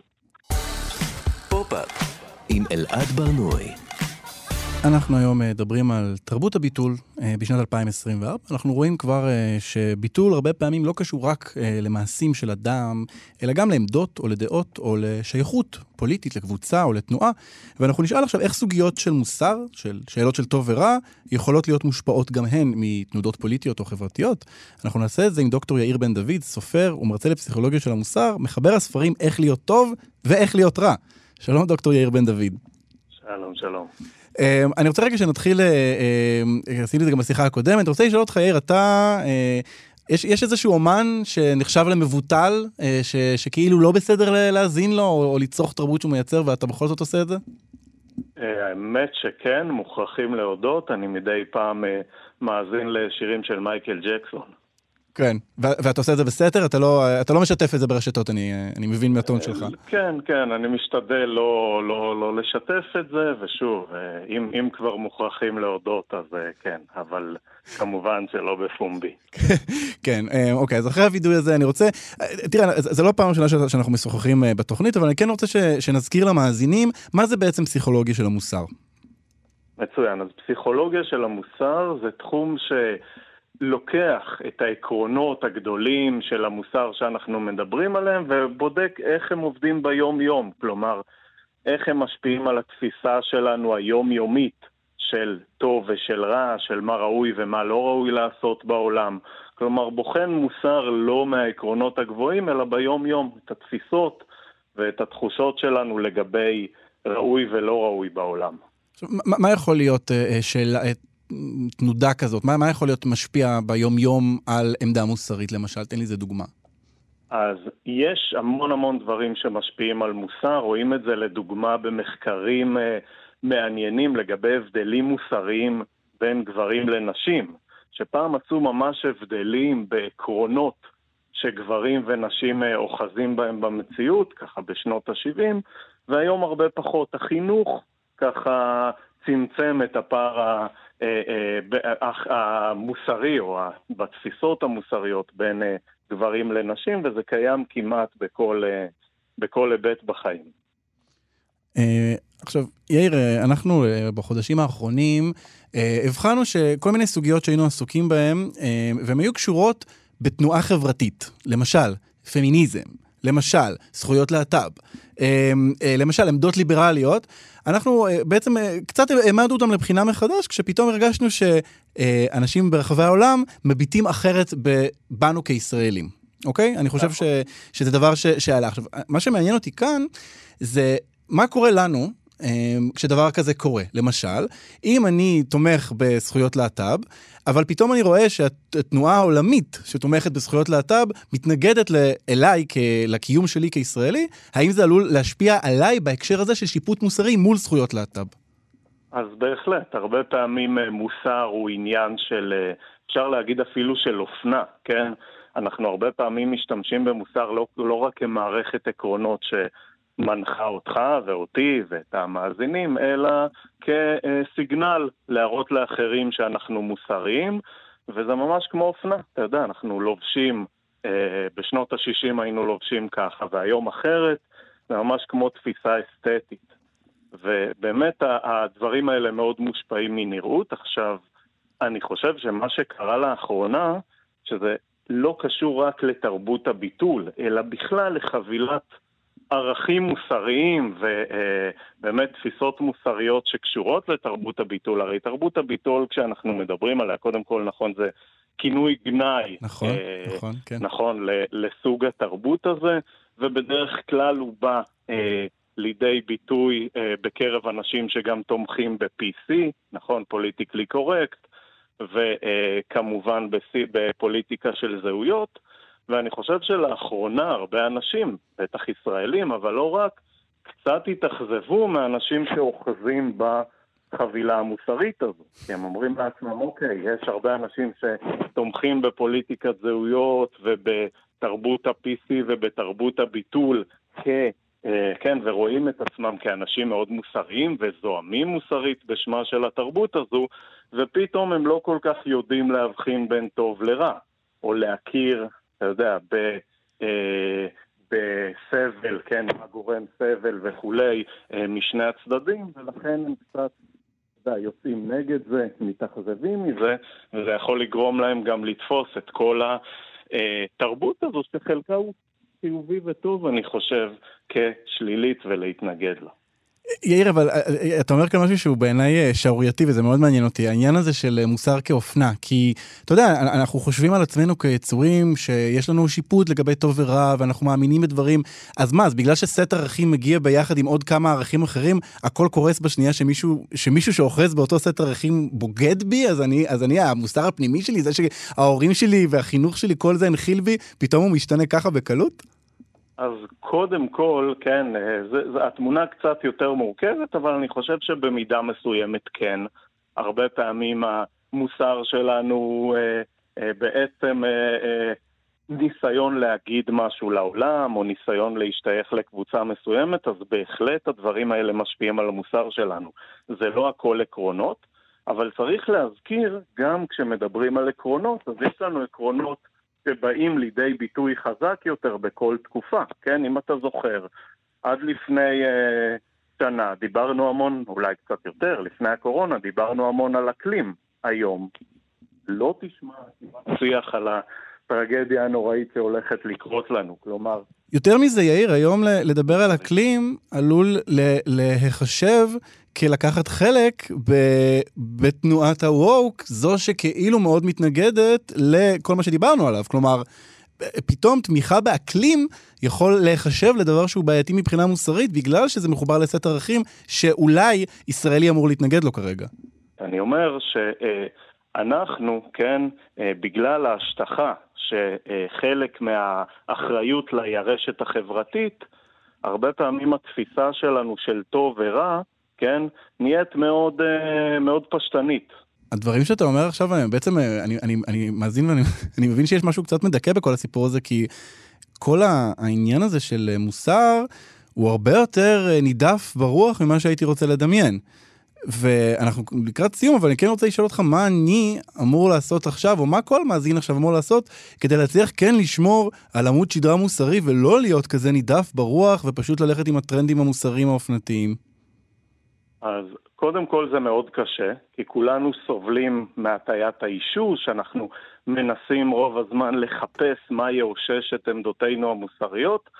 אנחנו היום אה, מדברים על תרבות הביטול אה, בשנת 2024. אנחנו רואים כבר אה, שביטול הרבה פעמים לא קשור רק למעשים של אדם, אלא גם לעמדות או לדעות או לשייכות פוליטית, לקבוצה או לתנועה. ואנחנו נשאל עכשיו איך סוגיות של מוסר, של שאלות של טוב ורע, יכולות להיות מושפעות גם הן מתנודות פוליטיות או חברתיות. אנחנו נעשה את זה עם דוקטור יאיר בן דוד, סופר ומרצה לפסיכולוגיה של המוסר, מחבר הספרים איך להיות טוב ואיך להיות רע. שלום דוקטור יאיר בן דוד. שלום, שלום. אמ, אני רוצה רגע שנתחיל, אה, אמ, עשיתי את זה גם בשיחה הקודמת, אני רוצה לשאול אותך, יאיר, אתה, אה, יש, יש איזשהו אומן שנחשב למבוטל, אה, ש, שכאילו לא בסדר להאזין לו, או, או לצרוך תרבות שהוא מייצר, ואתה בכל זאת עושה את זה? האמת שכן, מוכרחים להודות, אני מדי פעם מאזין לשירים של מייקל ג'קסון. כן, ואתה עושה את זה בסתר? אתה לא, אתה לא משתף את זה ברשתות, אני, אני מבין מהטון שלך. כן, כן, אני משתדל לא, לא, לא לשתף את זה, ושוב, אם, אם כבר מוכרחים להודות, אז כן, אבל כמובן שלא בפומבי. *laughs* כן, אוקיי, אז אחרי הווידוי הזה אני רוצה, תראה, זה לא פעם ראשונה שאנחנו משוחחים בתוכנית, אבל אני כן רוצה ש, שנזכיר למאזינים מה זה בעצם פסיכולוגיה של המוסר. מצוין, אז פסיכולוגיה של המוסר זה תחום ש... לוקח את העקרונות הגדולים של המוסר שאנחנו מדברים עליהם ובודק איך הם עובדים ביום-יום, כלומר, איך הם משפיעים על התפיסה שלנו היומיומית של טוב ושל רע, של מה ראוי ומה לא ראוי לעשות בעולם. כלומר, בוחן מוסר לא מהעקרונות הגבוהים, אלא ביום-יום, את התפיסות ואת התחושות שלנו לגבי ראוי ולא ראוי בעולם. מה יכול להיות uh, שאלה, תנודה כזאת? מה, מה יכול להיות משפיע ביום-יום על עמדה מוסרית, למשל? תן לי איזה דוגמה. אז יש המון המון דברים שמשפיעים על מוסר, רואים את זה לדוגמה במחקרים uh, מעניינים לגבי הבדלים מוסריים בין גברים לנשים, שפעם מצאו ממש הבדלים בעקרונות שגברים ונשים uh, אוחזים בהם במציאות, ככה בשנות ה-70, והיום הרבה פחות. החינוך ככה צמצם את הפער אה, אה, המוסרי או בתפיסות המוסריות בין אה, גברים לנשים, וזה קיים כמעט בכל, בכל היבט בחיים. עכשיו, יאיר, אנחנו בחודשים האחרונים הבחנו שכל מיני סוגיות שהיינו עסוקים בהן, והן היו קשורות בתנועה חברתית. למשל, פמיניזם, למשל, זכויות להט"ב, למשל, עמדות ליברליות, אנחנו אה, בעצם אה, קצת העמדנו אותם לבחינה מחדש, כשפתאום הרגשנו שאנשים ברחבי העולם מביטים אחרת בנו כישראלים, אוקיי? אני חושב ש, שזה דבר ש, שעלה. עכשיו, מה שמעניין אותי כאן, זה מה קורה לנו, כשדבר כזה קורה. למשל, אם אני תומך בזכויות להט"ב, אבל פתאום אני רואה שהתנועה העולמית שתומכת בזכויות להט"ב מתנגדת אליי, לקיום שלי כישראלי, האם זה עלול להשפיע עליי בהקשר הזה של שיפוט מוסרי מול זכויות להט"ב? אז בהחלט, הרבה פעמים אה, מוסר הוא עניין של, אה, אפשר להגיד אפילו של אופנה, כן? אנחנו הרבה פעמים משתמשים במוסר לא, לא רק כמערכת עקרונות ש... מנחה אותך ואותי ואת המאזינים, אלא כסיגנל להראות לאחרים שאנחנו מוסריים, וזה ממש כמו אופנה, אתה יודע, אנחנו לובשים, אה, בשנות ה-60 היינו לובשים ככה, והיום אחרת, זה ממש כמו תפיסה אסתטית. ובאמת הדברים האלה מאוד מושפעים מנראות. עכשיו, אני חושב שמה שקרה לאחרונה, שזה לא קשור רק לתרבות הביטול, אלא בכלל לחבילת ערכים מוסריים ובאמת תפיסות מוסריות שקשורות לתרבות הביטול. הרי תרבות הביטול, כשאנחנו מדברים עליה, קודם כל, נכון, זה כינוי גנאי. נכון, אה, נכון, כן. נכון, לסוג התרבות הזה, ובדרך כלל הוא בא אה, לידי ביטוי אה, בקרב אנשים שגם תומכים ב-PC, נכון, פוליטיקלי קורקט, וכמובן בפוליטיקה של זהויות. ואני חושב שלאחרונה הרבה אנשים, בטח ישראלים, אבל לא רק, קצת התאכזבו מאנשים שאוחזים בחבילה המוסרית הזו. כי הם אומרים לעצמם, אוקיי, יש הרבה אנשים שתומכים בפוליטיקת זהויות ובתרבות ה-PC ובתרבות הביטול כ... אה, כן, ורואים את עצמם כאנשים מאוד מוסריים וזועמים מוסרית בשמה של התרבות הזו, ופתאום הם לא כל כך יודעים להבחין בין טוב לרע, או להכיר, אתה יודע, ב... אה, בסבל, כן, מה גורם סבל וכולי, אה, משני הצדדים, ולכן הם קצת, יודע, יוצאים נגד זה, מתאכזבים מזה, וזה יכול לגרום להם גם לתפוס את כל התרבות הזו, שחלקה הוא חיובי וטוב, אני חושב, כשלילית ולהתנגד לה. יאיר, אבל אה, אה, אתה אומר כאן משהו שהוא בעיניי אה, שערורייתי וזה מאוד מעניין אותי, העניין הזה של מוסר כאופנה. כי, אתה יודע, אנחנו חושבים על עצמנו כיצורים שיש לנו שיפוט לגבי טוב ורע, ואנחנו מאמינים בדברים. אז מה, אז בגלל שסט ערכים מגיע ביחד עם עוד כמה ערכים אחרים, הכל קורס בשנייה שמישהו, שמישהו שאוחז באותו סט ערכים בוגד בי? אז אני, אז אני, המוסר הפנימי שלי, זה שההורים שלי והחינוך שלי, כל זה הנחיל בי, פתאום הוא משתנה ככה בקלות? אז קודם כל, כן, אה, זה, זה, התמונה קצת יותר מורכבת, אבל אני חושב שבמידה מסוימת כן. הרבה פעמים המוסר שלנו אה, אה, בעצם אה, אה, ניסיון להגיד משהו לעולם, או ניסיון להשתייך לקבוצה מסוימת, אז בהחלט הדברים האלה משפיעים על המוסר שלנו. זה לא הכל עקרונות, אבל צריך להזכיר, גם כשמדברים על עקרונות, אז יש לנו עקרונות שבאים לידי ביטוי חזק יותר בכל תקופה, כן? אם אתה זוכר, עד לפני אה, שנה דיברנו המון, אולי קצת יותר, לפני הקורונה דיברנו המון על אקלים. היום לא תשמע שיח על הטרגדיה הנוראית שהולכת לקרות לנו, כלומר... יותר מזה, יאיר, היום לדבר על אקלים עלול להיחשב כלקחת חלק בתנועת הווק, זו שכאילו מאוד מתנגדת לכל מה שדיברנו עליו. כלומר, פתאום תמיכה באקלים יכול להיחשב לדבר שהוא בעייתי מבחינה מוסרית, בגלל שזה מחובר לסט ערכים שאולי ישראלי אמור להתנגד לו כרגע. אני אומר שאנחנו, כן, בגלל ההשטחה שחלק מהאחריות לירשת החברתית, הרבה פעמים התפיסה שלנו של טוב ורע כן, נהיית מאוד, אה, מאוד פשטנית. הדברים שאתה אומר עכשיו, בעצם אה, אני, אני, אני מאזין ואני *laughs* אני מבין שיש משהו קצת מדכא בכל הסיפור הזה, כי כל העניין הזה של מוסר הוא הרבה יותר אה, נידף ברוח ממה שהייתי רוצה לדמיין. ואנחנו לקראת סיום, אבל אני כן רוצה לשאול אותך מה אני אמור לעשות עכשיו, או מה כל מאזין עכשיו אמור לעשות, כדי להצליח כן לשמור על עמוד שדרה מוסרי ולא להיות כזה נידף ברוח, ופשוט ללכת עם הטרנדים המוסריים האופנתיים. אז קודם כל זה מאוד קשה, כי כולנו סובלים מהטיית האישור, שאנחנו מנסים רוב הזמן לחפש מה יאושש את עמדותינו המוסריות,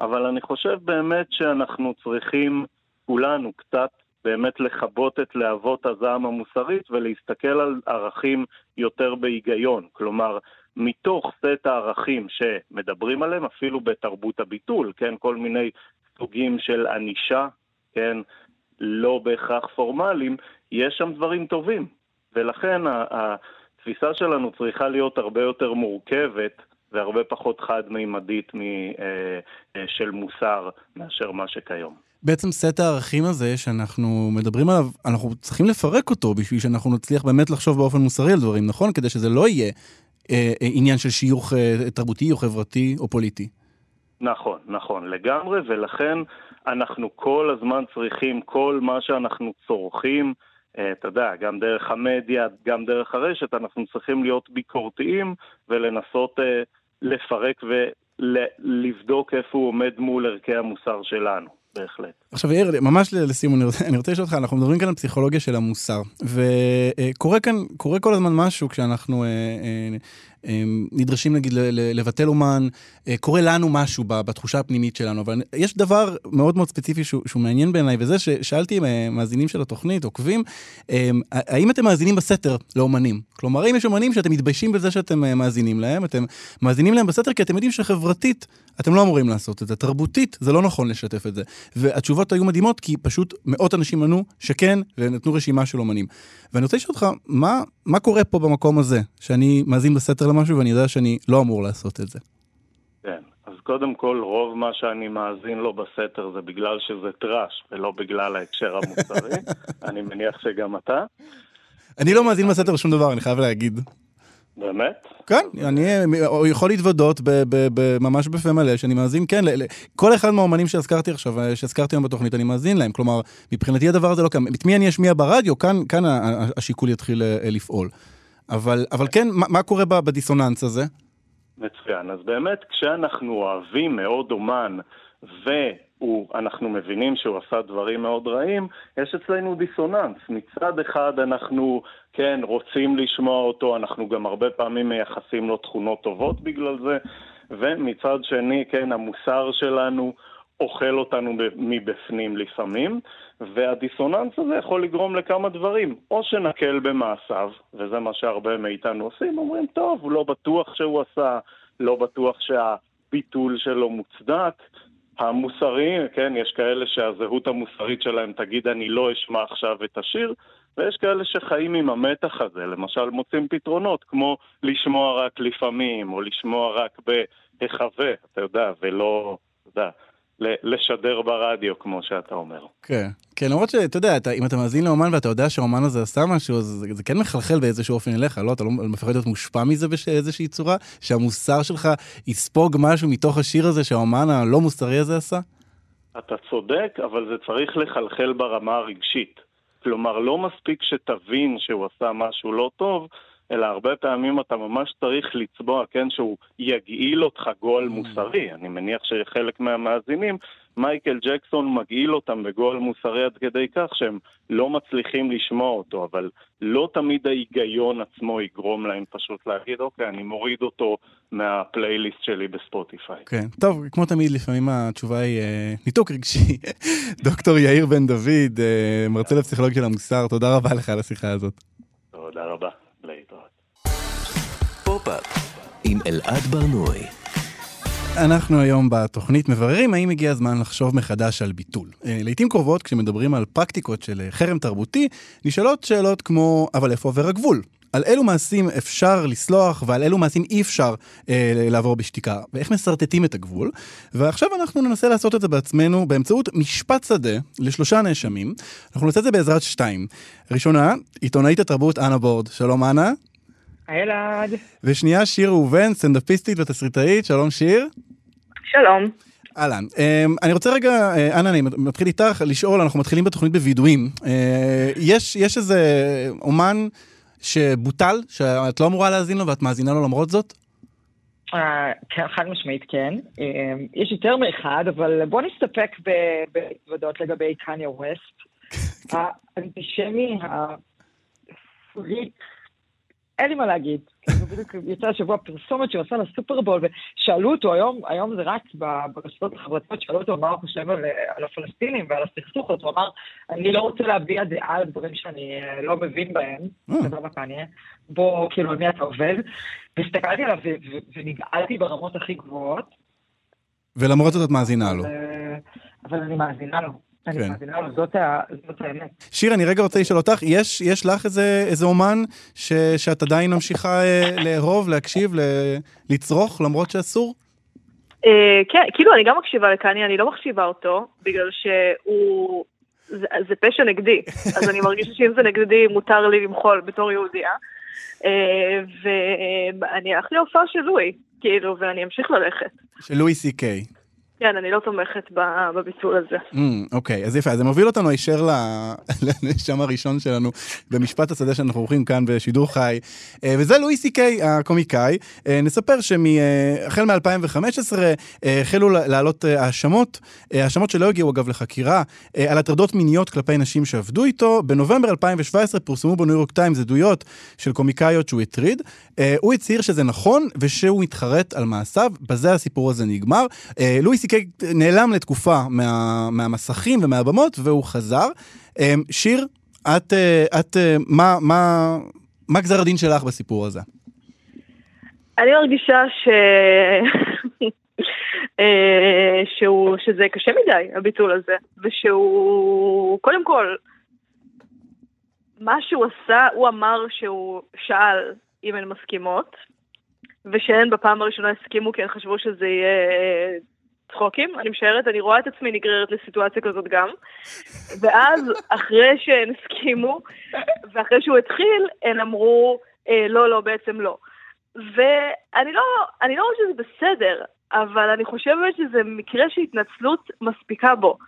אבל אני חושב באמת שאנחנו צריכים, כולנו, קצת באמת לכבות את להבות הזעם המוסרית ולהסתכל על ערכים יותר בהיגיון. כלומר, מתוך סט הערכים שמדברים עליהם, אפילו בתרבות הביטול, כן, כל מיני סוגים של ענישה, כן, לא בהכרח פורמליים, יש שם דברים טובים. ולכן התפיסה שלנו צריכה להיות הרבה יותר מורכבת והרבה פחות חד-מימדית אה, אה, של מוסר מאשר מה שכיום. בעצם סט הערכים הזה שאנחנו מדברים עליו, אנחנו צריכים לפרק אותו בשביל שאנחנו נצליח באמת לחשוב באופן מוסרי על דברים, נכון? כדי שזה לא יהיה אה, אה עניין של שיוך אה, תרבותי או חברתי או פוליטי. נכון, נכון, לגמרי, ולכן אנחנו כל הזמן צריכים, כל מה שאנחנו צורכים, אה, אתה יודע, גם דרך המדיה, גם דרך הרשת, אנחנו צריכים להיות ביקורתיים ולנסות אה, לפרק ולבדוק איפה הוא עומד מול ערכי המוסר שלנו. בהחלט. עכשיו יאיר, ממש לסיום, אני רוצה, אני רוצה לשאול אותך, אנחנו מדברים כאן על פסיכולוגיה של המוסר, וקורה כאן, קורה כל הזמן משהו כשאנחנו אה, אה, אמ, נדרשים נגיד לבטל אומן, אה, קורה לנו משהו בתחושה הפנימית שלנו, אבל יש דבר מאוד מאוד ספציפי שהוא, שהוא מעניין בעיניי, וזה ששאלתי אה, מאזינים של התוכנית, עוקבים, אמ, האם אתם מאזינים בסתר לאומנים? כלומר, האם יש אומנים שאתם מתביישים בזה שאתם אה, מאזינים להם, אתם מאזינים להם בסתר כי אתם יודעים שחברתית אתם לא אמורים לעשות את זה, תרבותית זה לא נכון לשתף את זה. והתשובות היו מדהימות כי פשוט מאות אנשים ענו שכן, ונתנו רשימה של אומנים. ואני רוצה לשאול אותך, מה, מה קורה פה במקום הזה, שאני מאזין בסתר למשהו ואני יודע שאני לא אמור לעשות את זה? כן, אז קודם כל, רוב מה שאני מאזין לו בסתר זה בגלל שזה טראש, ולא בגלל ההקשר המוסרי. *laughs* אני מניח שגם אתה. אני לא מאזין בסתר שום דבר, אני חייב להגיד. באמת? כן, אני יכול להתוודות ממש בפה מלא, שאני מאזין, כן, כל אחד מהאומנים שהזכרתי עכשיו, שהזכרתי היום בתוכנית, אני מאזין להם. כלומר, מבחינתי הדבר הזה לא קיים. את מי אני אשמיע ברדיו, כאן, כאן השיקול יתחיל אה, לפעול. אבל, אבל כן, מה, מה קורה בדיסוננס הזה? מצוין. אז באמת, כשאנחנו אוהבים מאוד אומן, ואנחנו מבינים שהוא עשה דברים מאוד רעים, יש אצלנו דיסוננס. מצד אחד אנחנו, כן, רוצים לשמוע אותו, אנחנו גם הרבה פעמים מייחסים לו תכונות טובות בגלל זה, ומצד שני, כן, המוסר שלנו אוכל אותנו מבפנים לפעמים, והדיסוננס הזה יכול לגרום לכמה דברים. או שנקל במעשיו, וזה מה שהרבה מאיתנו עושים, אומרים, טוב, לא בטוח שהוא עשה, לא בטוח שהביטול שלו מוצדק. המוסריים, כן, יש כאלה שהזהות המוסרית שלהם תגיד אני לא אשמע עכשיו את השיר, ויש כאלה שחיים עם המתח הזה, למשל מוצאים פתרונות, כמו לשמוע רק לפעמים, או לשמוע רק בהיחווה, אתה יודע, ולא, אתה יודע, לשדר ברדיו, כמו שאתה אומר. כן, כן, למרות שאתה יודע, אתה, אם אתה מאזין לאומן ואתה יודע שהאומן הזה עשה משהו, אז זה, זה כן מחלחל באיזשהו אופן אליך, לא? אתה לא מפחד להיות מושפע מזה באיזושהי צורה? שהמוסר שלך יספוג משהו מתוך השיר הזה שהאומן הלא מוסרי הזה עשה? אתה צודק, אבל זה צריך לחלחל ברמה הרגשית. כלומר, לא מספיק שתבין שהוא עשה משהו לא טוב, אלא הרבה פעמים אתה ממש צריך לצבוע, כן, שהוא יגעיל אותך גול mm. מוסרי. אני מניח שחלק מהמאזינים, מייקל ג'קסון מגעיל אותם בגול מוסרי עד כדי כך שהם לא מצליחים לשמוע אותו, אבל לא תמיד ההיגיון עצמו יגרום להם פשוט להגיד, אוקיי, אני מוריד אותו מהפלייליסט שלי ב-Spotify. כן, טוב, כמו תמיד, לפעמים התשובה היא אה, ניתוק רגשי. *laughs* דוקטור יאיר בן דוד, אה, מרצה לפסיכולוגיה של המוסר, תודה רבה לך על השיחה הזאת. תודה רבה. פופ-אפ עם אלעד ברנועי. אנחנו היום בתוכנית מבררים האם הגיע הזמן לחשוב מחדש על ביטול. אה, לעיתים קרובות, כשמדברים על פרקטיקות של חרם תרבותי, נשאלות שאלות כמו, אבל איפה עובר הגבול? על אילו מעשים אפשר לסלוח ועל אילו מעשים אי אפשר אה, לעבור בשתיקה, ואיך משרטטים את הגבול. ועכשיו אנחנו ננסה לעשות את זה בעצמנו באמצעות משפט שדה לשלושה נאשמים. אנחנו נעשה את זה בעזרת שתיים. ראשונה, עיתונאית התרבות אנה בורד. שלום אנה. אלעד. ושנייה, שיר ראובן, סטנדאפיסטית ותסריטאית, שלום שיר. שלום. אהלן, אמ, אני רוצה רגע, אה, אנה, אני מתחיל איתך לשאול, אנחנו מתחילים בתוכנית בווידואים. אה, יש, יש איזה אומן שבוטל, שאת לא אמורה להאזין לו ואת מאזינה לו למרות זאת? אה, כן, חד משמעית כן. יש יותר מאחד, אבל בוא נסתפק בהתוודות לגבי קניה ווסט. *laughs* האנטישמי, הפריק אין לי מה להגיד. בדיוק יצא השבוע פרסומת שהוא עשה לסופרבול, ושאלו אותו היום, היום זה רק ברשתות החברתיות, שאלו אותו מה הוא חושב על, על הפלסטינים ועל הסכסוך, אז הוא אמר, אני לא רוצה להביע דעה על דברים שאני אה, לא מבין בהם, אה. זה לא מתעניין, בוא, כאילו, על מי אתה עובד, והסתכלתי עליו ונגעלתי ברמות הכי גבוהות. ולמרות זאת את מאזינה לו. אה, אבל אני מאזינה לו. אני כן. מאמינה לו, זאת, האמת. שיר, אני רגע רוצה לשאול אותך, יש, יש לך איזה, איזה אומן ש, שאת עדיין ממשיכה אה, לאהוב, להקשיב, ל, לצרוך, למרות שאסור? אה, כן, כאילו, אני גם מקשיבה לקני, אני לא מחשיבה אותו, בגלל שהוא... זה, זה פשע נגדי, *laughs* אז אני מרגישה שאם זה נגדי, מותר לי למחול בתור יהודייה. אה, ואני הלכתי להופעה של לואי, כאילו, ואני אמשיך ללכת. של לואי סי קיי. כן, אני לא תומכת בביטול הזה. Mm, אוקיי, אז יפה, אז זה מוביל אותנו הישר *laughs* לנאשם הראשון שלנו במשפט השדה שאנחנו עורכים כאן בשידור חי, אה, וזה לואי סי קיי, הקומיקאי. אה, נספר שהחל מ-2015 אה, החלו לעלות האשמות, האשמות שלא הגיעו אגב לחקירה, על הטרדות מיניות כלפי נשים שעבדו איתו. בנובמבר 2017 פורסמו בניו יורק טיימס עדויות של קומיקאיות שהוא הטריד. הוא הצהיר שזה נכון ושהוא מתחרט על מעשיו, בזה הסיפור הזה נגמר. לואי סי קיי נעלם לתקופה מה, מהמסכים ומהבמות, והוא חזר. אמ, שיר, את, אה, את, אה, מה, מה, מה גזר הדין שלך בסיפור הזה? אני מרגישה ש... אה, שהוא, שזה קשה מדי, הביטול הזה, ושהוא, קודם כל, מה שהוא עשה, הוא אמר שהוא שאל אם הן מסכימות, ושהן בפעם הראשונה הסכימו כי הן חשבו שזה יהיה צחוקים, אני משערת, אני רואה את עצמי נגררת לסיטואציה כזאת גם. ואז, אחרי שהן הסכימו, ואחרי שהוא התחיל, הן אמרו, אה, לא, לא, בעצם לא. ואני לא, אני לא חושבת שזה בסדר, אבל אני חושבת שזה מקרה שהתנצלות מספיקה בו.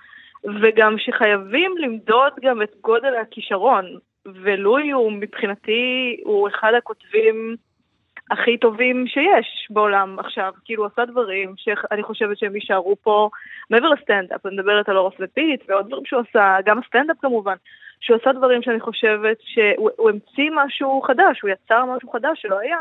וגם שחייבים למדוד גם את גודל הכישרון. ולואי הוא מבחינתי, הוא אחד הכותבים הכי טובים שיש בעולם עכשיו. כאילו, עשה דברים שאני חושבת שהם יישארו פה מעבר לסטנדאפ. אני מדברת על הוראס ופיט ועוד דברים שהוא עשה, גם הסטנדאפ כמובן. שהוא עשה דברים שאני חושבת שהוא המציא משהו חדש, הוא יצר משהו חדש שלא היה.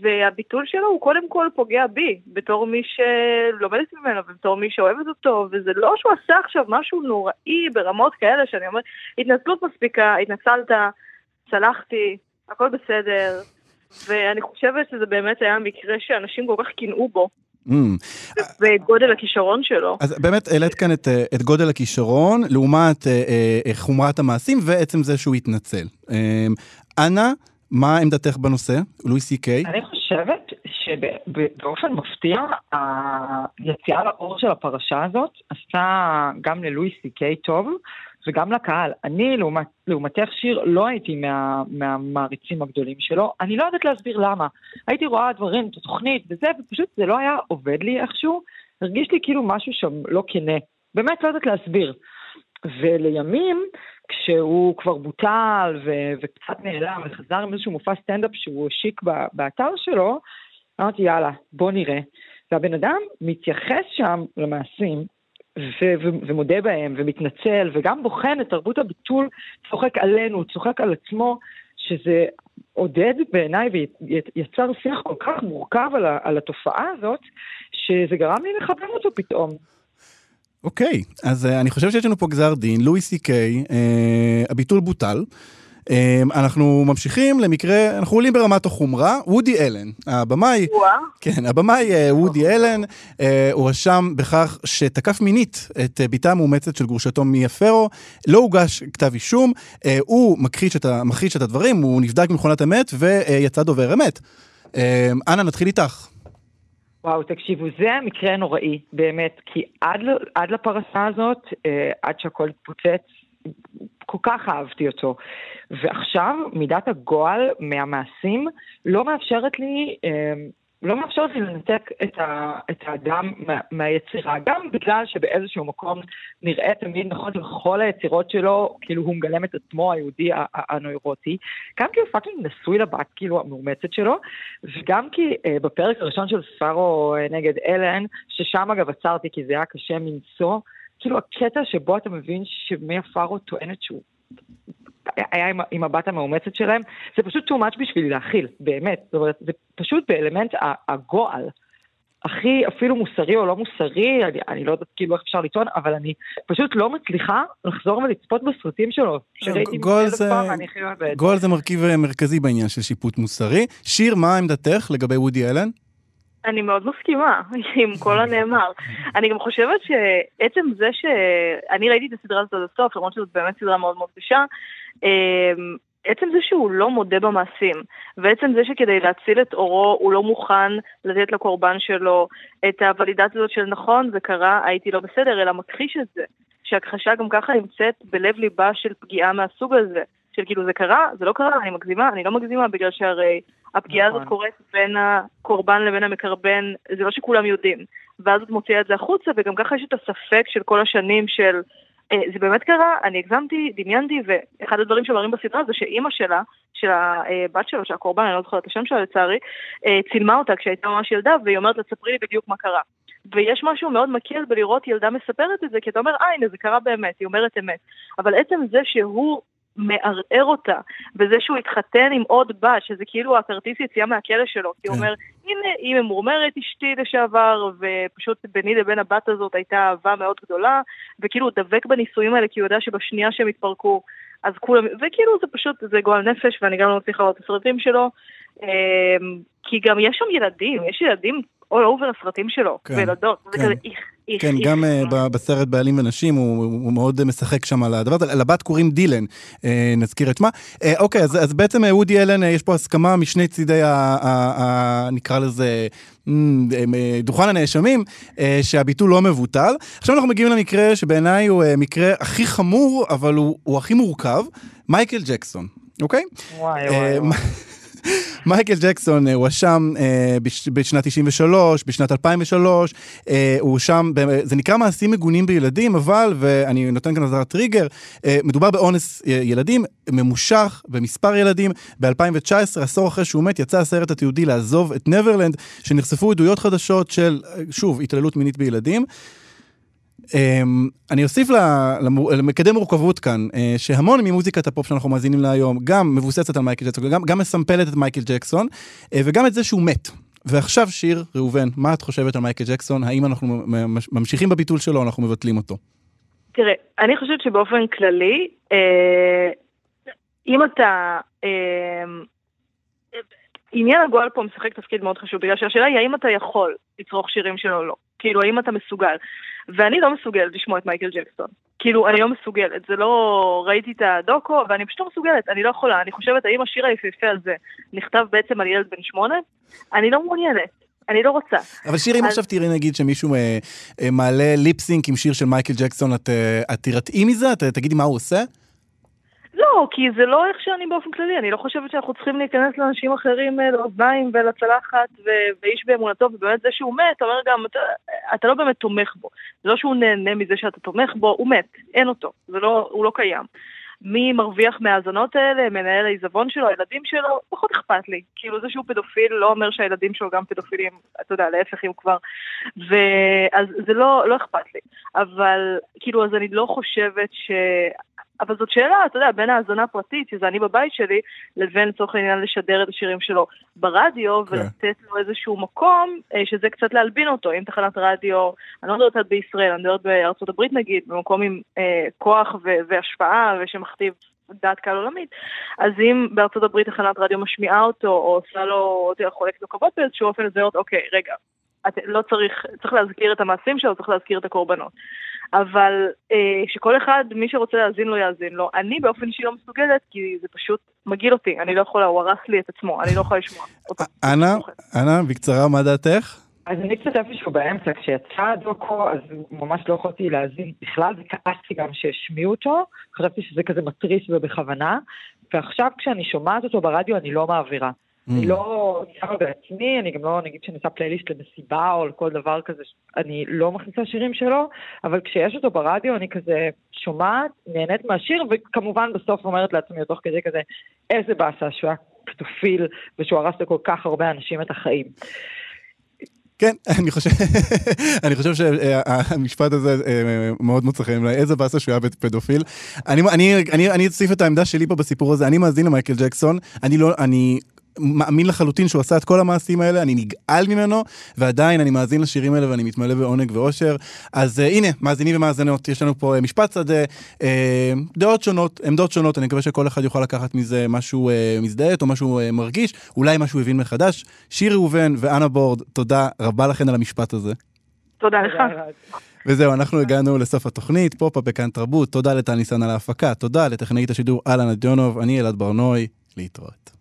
והביטול שלו הוא קודם כל פוגע בי, בתור מי שלומדת ממנו ובתור מי שאוהבת אותו, וזה לא שהוא עשה עכשיו משהו נוראי ברמות כאלה שאני אומרת, התנצלות מספיקה, התנצלת, צלחתי, הכל בסדר, ואני חושבת שזה באמת היה מקרה שאנשים כל כך קינאו בו. Mm. וגודל הכישרון שלו. אז באמת העלית כאן את, אה, את גודל הכישרון לעומת אה, אה, חומרת המעשים ועצם זה שהוא התנצל. אה, אנה, מה עמדתך בנושא, לואי סי קיי? אני חושבת שבאופן מפתיע, היציאה לאור של הפרשה הזאת עשתה גם ללואי סי קיי טוב. וגם לקהל. אני, לעומת, לעומתך שיר, לא הייתי מה, מהמעריצים הגדולים שלו. אני לא יודעת להסביר למה. הייתי רואה דברים, את התוכנית וזה, ופשוט זה לא היה עובד לי איכשהו. הרגיש לי כאילו משהו שם לא כנה. באמת לא יודעת להסביר. ולימים, כשהוא כבר בוטל ו- וקצת נעלם וחזר עם איזשהו מופע סטנדאפ שהוא השיק באתר שלו, אמרתי יאללה, בוא נראה. והבן אדם מתייחס שם למעשים ומודה בהם ומתנצל וגם בוחן את תרבות הביטול, צוחק עלינו, צוחק על עצמו, שזה עודד בעיניי ויצר שיח כל כך מורכב על, על התופעה הזאת, שזה גרם לי לחבר אותו פתאום. אוקיי, אז uh, אני חושב שיש לנו פה גזר דין, לואי סי קיי, uh, הביטול בוטל. Uh, אנחנו ממשיכים למקרה, אנחנו עולים ברמת החומרה, וודי אלן, הבמאי, כן, הבמאי uh, וודי אלן, uh, הוא רשם בכך שתקף מינית את uh, בתה המאומצת של גרושתו מיה פרו, לא הוגש כתב אישום, הוא מכחיש את, מכחיש את הדברים, הוא נבדק במכונת אמת ויצא דובר אמת. Uh, אנה, נתחיל איתך. וואו, תקשיבו, זה מקרה נוראי, באמת, כי עד, עד לפרסה הזאת, אה, עד שהכל התפוצץ, כל כך אהבתי אותו. ועכשיו מידת הגועל מהמעשים לא מאפשרת לי אה, לא מאפשרת לי לנתק את, ה, את האדם מה, מהיצירה, גם בגלל שבאיזשהו מקום נראה תמיד נכון שבכל היצירות שלו, כאילו הוא מגלם את עצמו היהודי הנוירוטי, גם כי הוא פאקינג נשוי לבת, כאילו, המאומצת שלו, וגם כי אה, בפרק הראשון של ספארו אה, נגד אלן, ששם אגב עצרתי כי זה היה קשה מנשוא, כאילו הקטע שבו אתה מבין שמיה פארו טוענת שהוא היה עם, עם הבת המאומצת שלהם, זה פשוט too much בשבילי להכיל, באמת. זאת אומרת, זה פשוט באלמנט הגועל. הכי אפילו מוסרי או לא מוסרי, אני, אני לא יודעת כאילו איך אפשר לטעון, אבל אני פשוט לא מצליחה לחזור ולצפות בסרטים שלו. גול זה, גול זה מרכיב אה, מרכזי בעניין של שיפוט מוסרי. שיר, מה עמדתך לגבי וודי אלן? אני מאוד מסכימה *laughs* עם כל הנאמר. אני גם חושבת שעצם זה שאני ראיתי את הסדרה הזאת עד הסוף, למרות שזאת באמת סדרה מאוד מאוד קשה, אמ, עצם זה שהוא לא מודה במעשים, ועצם זה שכדי להציל את אורו הוא לא מוכן לתת לקורבן שלו את הוולידציה הזאת של נכון, זה קרה, הייתי לא בסדר, אלא מכחיש את זה. שהכחשה גם ככה נמצאת בלב ליבה של פגיעה מהסוג הזה. של כאילו זה קרה, זה לא קרה, אני מגזימה, אני לא מגזימה, בגלל שהרי הפגיעה נכון. הזאת קורית בין הקורבן לבין המקרבן, זה לא שכולם יודעים. ואז את מוציאה את זה החוצה, וגם ככה יש את הספק של כל השנים של אה, זה באמת קרה, אני הגזמתי, דמיינתי, ואחד הדברים שמראים בסדרה זה שאימא שלה, של הבת שלו, של הקורבן, אני לא זוכרת את השם שלה לצערי, אה, צילמה אותה כשהייתה ממש ילדה, והיא אומרת לה, ספרי לי בדיוק מה קרה. ויש משהו מאוד מקל בלראות ילדה מספרת את זה, כי אתה אומר, אה, הנה, זה קרה באמת, היא אומרת אמת. אבל עצם זה שהוא מערער אותה, וזה שהוא התחתן עם עוד בת, שזה כאילו הכרטיס יציאה מהכלא שלו, כי הוא כן. אומר, הנה, היא ממורמרת אשתי לשעבר, ופשוט ביני לבין הבת הזאת הייתה אהבה מאוד גדולה, וכאילו הוא דבק בנישואים האלה, כי הוא יודע שבשנייה שהם התפרקו, אז כולם, וכאילו זה פשוט, זה גועל נפש, ואני גם לא מצליחה לראות את הסרטים שלו, אמ, כי גם יש שם ילדים, יש ילדים all over הסרטים שלו, כן, וילדות, כן. זה כזה איך- כן, איך- גם אה, בסרט בעלים ונשים הוא, הוא מאוד משחק שם על הדבר הזה. לבת קוראים דילן, אה, נזכיר את שמה. אה, אוקיי, אז, אז בעצם וודי אלן, אה, יש פה הסכמה משני צידי, ה, ה, ה, נקרא לזה, דוכן הנאשמים, שהביטול לא מבוטל. עכשיו אנחנו מגיעים למקרה שבעיניי הוא מקרה הכי חמור, אבל הוא, הוא הכי מורכב, מייקל ג'קסון, אוקיי? וואי וואי. מייקל ג'קסון אה, הואשם אה, בש- בשנת 93, בשנת 2003, אה, הוא הואשם, ב- זה נקרא מעשים מגונים בילדים, אבל, ואני נותן כאן אזהרת טריגר, אה, מדובר באונס אה, ילדים, ממושך במספר ילדים. ב-2019, עשור אחרי שהוא מת, יצא הסרט התיעודי לעזוב את נברלנד, שנחשפו עדויות חדשות של, אה, שוב, התעללות מינית בילדים. Um, אני אוסיף למקדם מורכבות כאן, uh, שהמון ממוזיקת הפופ שאנחנו מאזינים לה היום, גם מבוססת על מייקל ג'קסון, גם, גם מסמפלת את מייקל ג'קסון, uh, וגם את זה שהוא מת. ועכשיו שיר, ראובן, מה את חושבת על מייקל ג'קסון? האם אנחנו ממשיכים בביטול שלו או אנחנו מבטלים אותו? תראה, אני חושבת שבאופן כללי, אה, אם אתה... אה, עניין הגועל פה משחק תפקיד מאוד חשוב, בגלל שהשאלה היא האם אתה יכול לצרוך שירים שלו או לא. כאילו, האם אתה מסוגל. ואני לא מסוגלת לשמוע את מייקל ג'קסון. כאילו, אני לא מסוגלת. זה לא... ראיתי את הדוקו, ואני פשוט לא מסוגלת. אני לא יכולה. אני חושבת, האם השיר היפהפה הזה נכתב בעצם על ילד בן שמונה? אני לא מעוניינת. אני לא רוצה. אבל שיר, אם אז- עכשיו תראי נגיד שמישהו אה, אה, מעלה ליפסינק עם שיר של מייקל ג'קסון, את, אה, את תירתעי מזה? את אה, תגידי מה הוא עושה? לא, כי זה לא איך שאני באופן כללי, אני לא חושבת שאנחנו צריכים להיכנס לאנשים אחרים אה, לאוזניים ולצלחת ו- ואיש באמונתו, ובאמת זה שהוא מת, אומר גם, אתה, אתה לא באמת תומך בו. זה לא שהוא נהנה מזה שאתה תומך בו, הוא מת, אין אותו, זה לא, הוא לא קיים. מי מרוויח מההאזנות האלה, מנהל העיזבון שלו, הילדים שלו, פחות אכפת לי. כאילו זה שהוא פדופיל לא אומר שהילדים שלו גם פדופילים, אתה יודע, להפך אם כבר. ואז זה לא, לא אכפת לי. אבל כאילו, אז אני לא חושבת ש... אבל זאת שאלה, אתה יודע, בין האזנה פרטית, שזה אני בבית שלי, לבין לצורך העניין לשדר את השירים שלו ברדיו, כן. ולתת לו איזשהו מקום, אה, שזה קצת להלבין אותו. אם תחנת רדיו, אני לא מדברת על בישראל, אני מדברת בארצות הברית נגיד, במקום עם אה, כוח ו- והשפעה, ושמכתיב דעת קהל עולמית, אז אם בארצות הברית תחנת רדיו משמיעה אותו, או עושה לו, אתה יודע, חולקת לו כבוד באיזשהו אופן, אז זה אומר, אוקיי, רגע, את, לא צריך, צריך להזכיר את המעשים שלו, צריך להזכיר את הקורבנות. אבל אה, שכל אחד, מי שרוצה להאזין לו, יאזין לו. אני באופן אישי לא מסוגלת, כי זה פשוט מגעיל אותי, אני לא יכולה, הוא הרס לי את עצמו, אני לא יכולה לשמוע אותו. אנה, אנה, בקצרה, מה דעתך? אז אני קצת איפשהו באמצע, כשיצא הדוקו, אז ממש לא יכולתי להאזין בכלל, וכעסתי גם שהשמיעו אותו, חשבתי שזה כזה מתריס ובכוונה, ועכשיו כשאני שומעת אותו ברדיו אני לא מעבירה. אני לא שמה בעצמי, אני גם לא, נגיד שאני עושה פלייליסט למסיבה או לכל דבר כזה, אני לא מכניסה שירים שלו, אבל כשיש אותו ברדיו אני כזה שומעת, נהנית מהשיר, וכמובן בסוף אומרת לעצמי, תוך כדי כזה, איזה באסה שהוא היה פדופיל, ושהוא הרס לכל כך הרבה אנשים את החיים. כן, *laughs* אני חושב, אני חושב שהמשפט הזה אה, מאוד מוצא חן, איזה באסה שהוא היה פדופיל. אני, אני, אני, אני אוסיף את העמדה שלי פה בסיפור הזה, אני מאזין למייקל ג'קסון, אני לא, אני מאמין לחלוטין שהוא עשה את כל המעשים האלה, אני נגעל ממנו, ועדיין אני מאזין לשירים האלה ואני מתמלא בעונג ואושר. אז uh, הנה, מאזינים ומאזינות, יש לנו פה uh, משפט שדה, uh, דעות שונות, עמדות שונות, אני מקווה שכל אחד יוכל לקחת מזה משהו uh, מזדהה או משהו uh, מרגיש, אולי משהו הבין מחדש. שיר ראובן ואנה בורד, תודה רבה לכן על המשפט הזה. תודה לך. וזהו, אנחנו הגענו לסוף התוכנית, פופ-אפ בכאן תרבות, תודה לטל ניסן על ההפקה, תודה לטכנאית השידור אלנה דיונוב, אני אלעד ברנוי, להתראות.